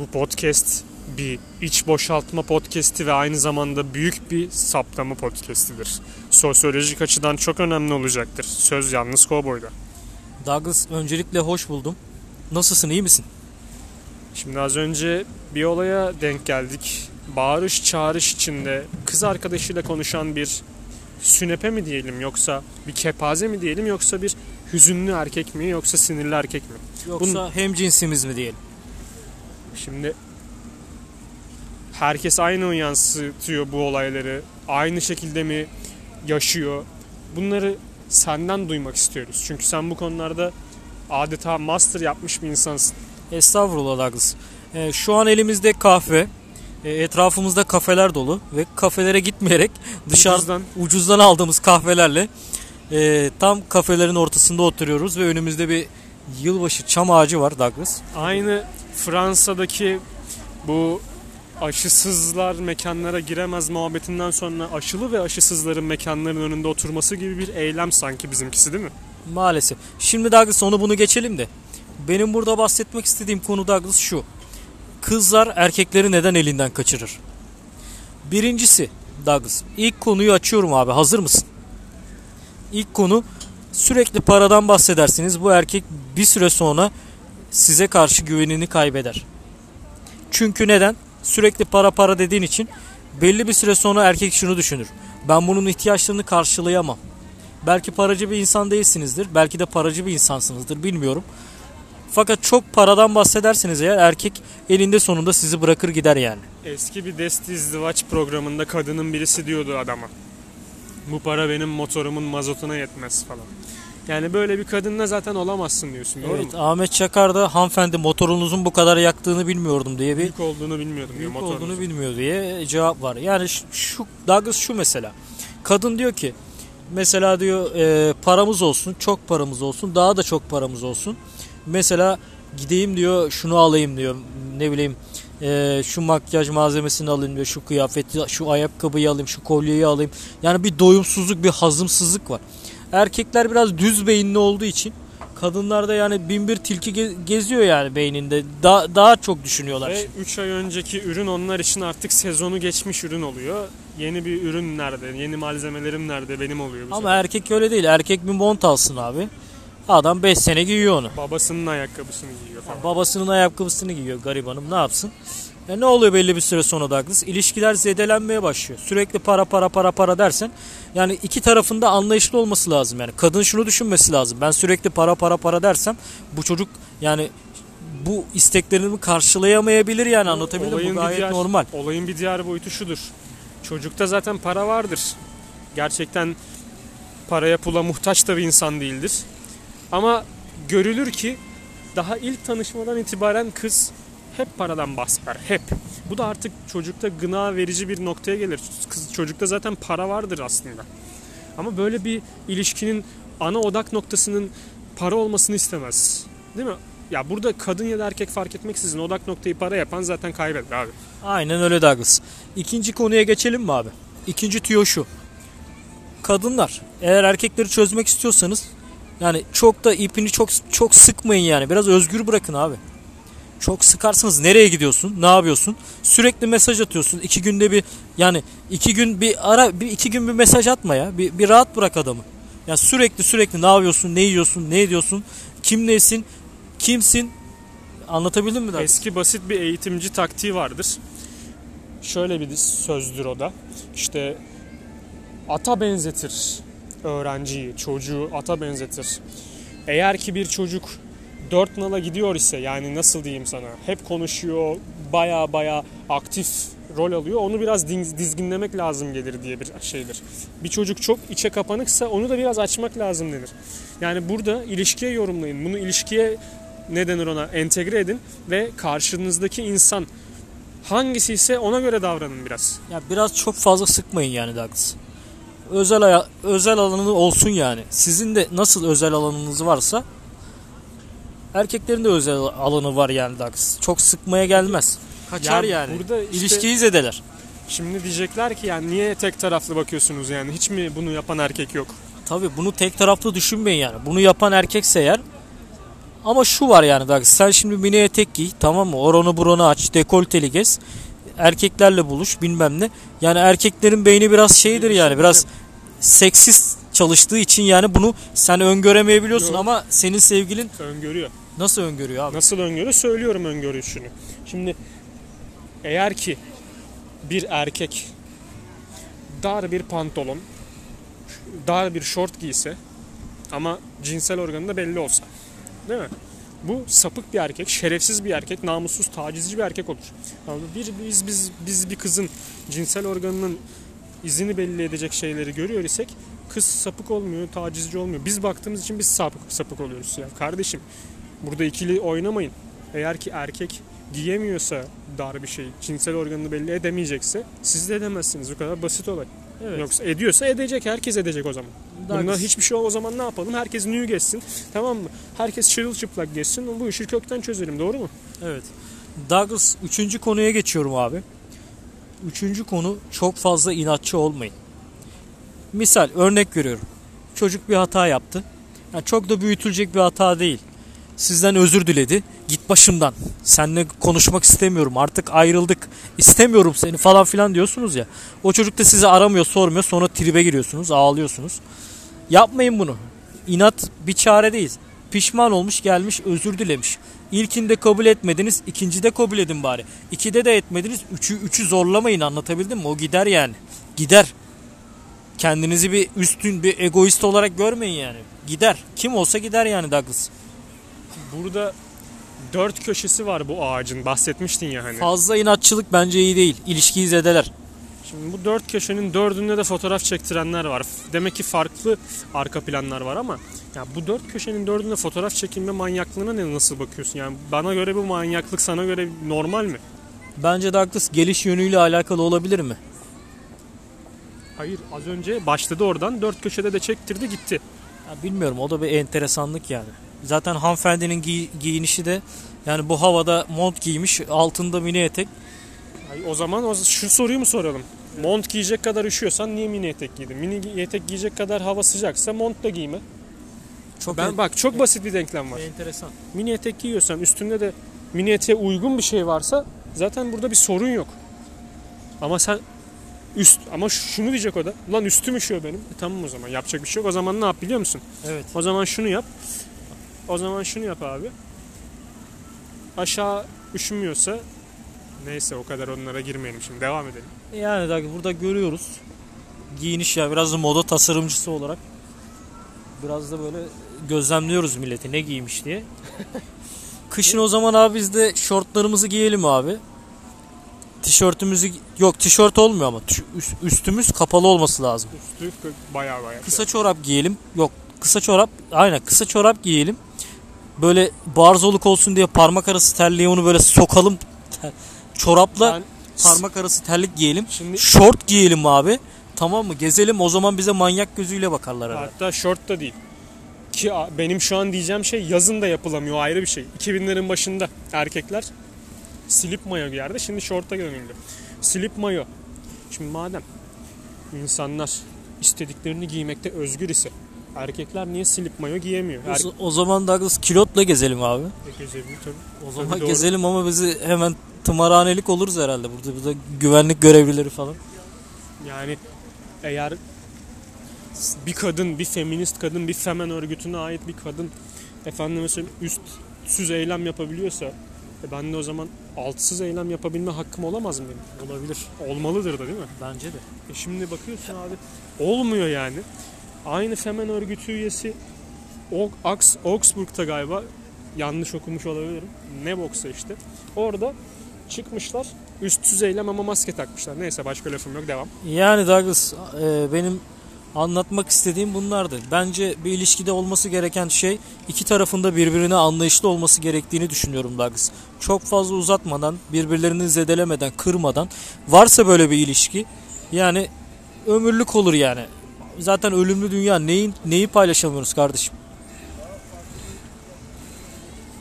Bu podcast bir iç boşaltma podcast'i ve aynı zamanda büyük bir saplama podcast'idir. Sosyolojik açıdan çok önemli olacaktır. Söz yalnız kovboyda. Douglas öncelikle hoş buldum. Nasılsın iyi misin? Şimdi az önce bir olaya denk geldik. Bağırış çağırış içinde kız arkadaşıyla konuşan bir sünepe mi diyelim yoksa bir kepaze mi diyelim yoksa bir hüzünlü erkek mi yoksa sinirli erkek mi? Yoksa Bunun- hem cinsimiz mi diyelim? Şimdi herkes aynı yansıtıyor bu olayları. Aynı şekilde mi yaşıyor? Bunları senden duymak istiyoruz. Çünkü sen bu konularda adeta master yapmış bir insansın. Estağfurullah Douglas. Ee, şu an elimizde kahve. e, etrafımızda kafeler dolu ve kafelere gitmeyerek dışarı Ucuzdan. ucuzdan aldığımız kahvelerle e, tam kafelerin ortasında oturuyoruz ve önümüzde bir yılbaşı çam ağacı var Douglas. Aynı Fransa'daki bu aşısızlar mekanlara giremez muhabbetinden sonra aşılı ve aşısızların mekanların önünde oturması gibi bir eylem sanki bizimkisi değil mi? Maalesef. Şimdi Douglas onu bunu geçelim de. Benim burada bahsetmek istediğim konu Douglas şu. Kızlar erkekleri neden elinden kaçırır? Birincisi Douglas. İlk konuyu açıyorum abi. Hazır mısın? İlk konu sürekli paradan bahsedersiniz. Bu erkek bir süre sonra size karşı güvenini kaybeder. Çünkü neden? Sürekli para para dediğin için belli bir süre sonra erkek şunu düşünür. Ben bunun ihtiyaçlarını karşılayamam. Belki paracı bir insan değilsinizdir. Belki de paracı bir insansınızdır. Bilmiyorum. Fakat çok paradan bahsederseniz eğer erkek elinde sonunda sizi bırakır gider yani. Eski bir Desti izdivaç programında kadının birisi diyordu adama. Bu para benim motorumun mazotuna yetmez falan. Yani böyle bir kadınla zaten olamazsın diyorsun doğru Evet mu? Ahmet Çakar da hanımefendi motorunuzun bu kadar yaktığını bilmiyordum diye bir Büyük olduğunu bilmiyordum diyor büyük motorunuzun. olduğunu bilmiyor diye cevap var. Yani şu, şu Douglas şu mesela. Kadın diyor ki mesela diyor e, paramız olsun, çok paramız olsun, daha da çok paramız olsun. Mesela gideyim diyor şunu alayım diyor. Ne bileyim e, şu makyaj malzemesini alayım diyor. Şu kıyafeti, şu ayakkabıyı alayım, şu kolyeyi alayım. Yani bir doyumsuzluk, bir hazımsızlık var. Erkekler biraz düz beyinli olduğu için kadınlarda yani bin bir tilki ge- geziyor yani beyninde. Daha, daha çok düşünüyorlar. Ve 3 ay önceki ürün onlar için artık sezonu geçmiş ürün oluyor. Yeni bir ürün nerede? Yeni malzemelerim nerede? Benim oluyor bu Ama sefer. erkek öyle değil. Erkek bir mont alsın abi. Adam 5 sene giyiyor onu. Babasının ayakkabısını giyiyor falan. Babasının ayakkabısını giyiyor garibanım ne yapsın? Ya ne oluyor belli bir süre sonra Douglas? İlişkiler zedelenmeye başlıyor. Sürekli para para para para dersen yani iki tarafında anlayışlı olması lazım yani. Kadın şunu düşünmesi lazım. Ben sürekli para para para dersem bu çocuk yani bu isteklerimi karşılayamayabilir yani anlatabildim? Olayın Bu gayet diğer- normal. Olayın bir diğer boyutu şudur. Çocukta zaten para vardır. Gerçekten paraya pula muhtaç da bir insan değildir. Ama görülür ki daha ilk tanışmadan itibaren kız hep paradan bahseder. Hep. Bu da artık çocukta gına verici bir noktaya gelir. Kız çocukta zaten para vardır aslında. Ama böyle bir ilişkinin ana odak noktasının para olmasını istemez. Değil mi? Ya burada kadın ya da erkek fark etmeksizin odak noktayı para yapan zaten kaybeder abi. Aynen öyle Douglas. İkinci konuya geçelim mi abi? İkinci tüyo şu. Kadınlar eğer erkekleri çözmek istiyorsanız yani çok da ipini çok çok sıkmayın yani. Biraz özgür bırakın abi. Çok sıkarsanız nereye gidiyorsun? Ne yapıyorsun? Sürekli mesaj atıyorsun. iki günde bir yani iki gün bir ara bir iki gün bir mesaj atma ya. Bir, bir rahat bırak adamı. Ya sürekli sürekli ne yapıyorsun? Ne yiyorsun? Ne ediyorsun? Kim nesin? Kimsin? Anlatabildim mi? Douglas? Eski basit bir eğitimci taktiği vardır. Şöyle bir sözdür o da. İşte ata benzetir öğrenciyi, çocuğu ata benzetir. Eğer ki bir çocuk dört nala gidiyor ise yani nasıl diyeyim sana hep konuşuyor baya baya aktif rol alıyor onu biraz dizginlemek lazım gelir diye bir şeydir. Bir çocuk çok içe kapanıksa onu da biraz açmak lazım denir. Yani burada ilişkiye yorumlayın. Bunu ilişkiye ne denir ona entegre edin ve karşınızdaki insan hangisi ise ona göre davranın biraz. Ya biraz çok fazla sıkmayın yani Douglas. Özel özel alanı olsun yani. Sizin de nasıl özel alanınız varsa erkeklerin de özel alanı var yani Douglas. Çok sıkmaya gelmez. Kaçar Ya yani. burada işte- İlişkiyi zedeler. Şimdi diyecekler ki yani niye tek taraflı bakıyorsunuz yani hiç mi bunu yapan erkek yok? Tabii bunu tek taraflı düşünmeyin yani. Bunu yapan erkekse eğer Ama şu var yani Douglas sen şimdi mini etek giy tamam mı? Oranı buranı aç dekolteli gez. Erkeklerle buluş bilmem ne. Yani erkeklerin beyni biraz şeydir yani biraz seksist çalıştığı için yani bunu sen öngöremeyebiliyorsun Yok. ama senin sevgilin Öngörüyor. nasıl öngörüyor abi? Nasıl öngörü? Söylüyorum öngörüsünü. Şimdi eğer ki bir erkek dar bir pantolon, dar bir şort giyse ama cinsel organı da belli olsa. Değil mi? Bu sapık bir erkek, şerefsiz bir erkek, namussuz, tacizci bir erkek olur. Ama bir biz biz biz bir kızın cinsel organının izini belli edecek şeyleri görüyor isek kız sapık olmuyor, tacizci olmuyor. Biz baktığımız için biz sapık sapık oluyoruz ya. Kardeşim Burada ikili oynamayın. Eğer ki erkek giyemiyorsa dar bir şey, cinsel organını belli edemeyecekse siz de edemezsiniz. Bu kadar basit olay. Evet. Yoksa ediyorsa edecek. Herkes edecek o zaman. Bunda hiçbir şey o zaman ne yapalım? Herkes nü geçsin. Tamam mı? Herkes çırılçıplak geçsin. Bu işi kökten çözelim. Doğru mu? Evet. Douglas üçüncü konuya geçiyorum abi. Üçüncü konu çok fazla inatçı olmayın. Misal örnek veriyorum. Çocuk bir hata yaptı. Yani çok da büyütülecek bir hata değil. Sizden özür diledi. Git başımdan. Seninle konuşmak istemiyorum. Artık ayrıldık. İstemiyorum seni falan filan diyorsunuz ya. O çocuk da sizi aramıyor, sormuyor. Sonra tribe giriyorsunuz, ağlıyorsunuz. Yapmayın bunu. İnat bir çare değil. Pişman olmuş, gelmiş, özür dilemiş. İlkinde kabul etmediniz, ikincide kabul edin bari. İkide de etmediniz, üçü, üçü zorlamayın anlatabildim mi? O gider yani. Gider. Kendinizi bir üstün, bir egoist olarak görmeyin yani. Gider. Kim olsa gider yani Douglas. Burada dört köşesi var bu ağacın. Bahsetmiştin ya hani. Fazla inatçılık bence iyi değil. İlişkiyi zedeler. Şimdi bu dört köşenin dördünde de fotoğraf çektirenler var. Demek ki farklı arka planlar var ama ya bu dört köşenin dördünde fotoğraf çekilme manyaklığına ne nasıl bakıyorsun? Yani bana göre bu manyaklık sana göre normal mi? Bence Douglas geliş yönüyle alakalı olabilir mi? Hayır az önce başladı oradan dört köşede de çektirdi gitti. Ya bilmiyorum o da bir enteresanlık yani. Zaten hanımefendinin giy- giyinişi de yani bu havada mont giymiş altında mini etek. Ay, o zaman o, şu soruyu mu soralım? Mont giyecek kadar üşüyorsan niye mini etek giydin? Mini etek giyecek kadar hava sıcaksa mont da giyme. Çok Ben bak çok basit bir denklem var. enteresan. Mini etek giyiyorsan üstünde de mini eteğe uygun bir şey varsa zaten burada bir sorun yok. Ama sen üst ama şunu diyecek o da. Lan üstüm üşüyor benim. E tamam o zaman yapacak bir şey yok. O zaman ne yap biliyor musun? Evet. O zaman şunu yap. O zaman şunu yap abi. Aşağı üşümüyorsa neyse o kadar onlara girmeyelim şimdi. Devam edelim. Yani Douglas burada görüyoruz. Giyiniş ya biraz da moda tasarımcısı olarak. Biraz da böyle gözlemliyoruz milleti ne giymiş diye. Kışın o zaman abi biz de şortlarımızı giyelim abi. Tişörtümüzü yok tişört olmuyor ama üst- üstümüz kapalı olması lazım. Üstü baya baya. Kısa çorap giyelim. Yok kısa çorap aynen kısa çorap giyelim. Böyle barzoluk olsun diye parmak arası terliğe onu böyle sokalım. Çorapla Ben parmak arası terlik giyelim. şimdi Şort giyelim abi. Tamam mı? Gezelim o zaman bize manyak gözüyle bakarlar herhalde. hatta şort da değil. Ki benim şu an diyeceğim şey yazın da yapılamıyor ayrı bir şey. 2000'lerin başında erkekler slip mayo giyerdi. Şimdi şorta dönüldü. Slip mayo. Şimdi madem insanlar istediklerini giymekte özgür ise erkekler niye slip mayo giyemiyor? O, Er- o zaman Douglas kilotla gezelim abi. Gezebilir tabii. O zaman Tabii doğru. gezelim ama bizi hemen tımarhanelik oluruz herhalde. Burada, burada güvenlik görevlileri falan. Yani eğer bir kadın, bir feminist kadın, bir femen örgütüne ait bir kadın efendim mesela üstsüz eylem yapabiliyorsa e ben de o zaman altsız eylem yapabilme hakkım olamaz mı benim? Olabilir. Olmalıdır da değil mi? Bence de. E şimdi bakıyorsun abi olmuyor yani. Aynı femen örgütü üyesi Ox, Augsburg'da galiba yanlış okumuş olabilirim. Ne boksa işte. Orada çıkmışlar üstsüz eylem ama maske takmışlar. Neyse başka lafım yok devam. Yani Douglas e, benim anlatmak istediğim bunlardı. Bence bir ilişkide olması gereken şey iki tarafında birbirine anlayışlı olması gerektiğini düşünüyorum Douglas. Çok fazla uzatmadan, birbirlerini zedelemeden, kırmadan varsa böyle bir ilişki yani ömürlük olur yani. Zaten ölümlü dünya neyin neyi paylaşamıyoruz kardeşim?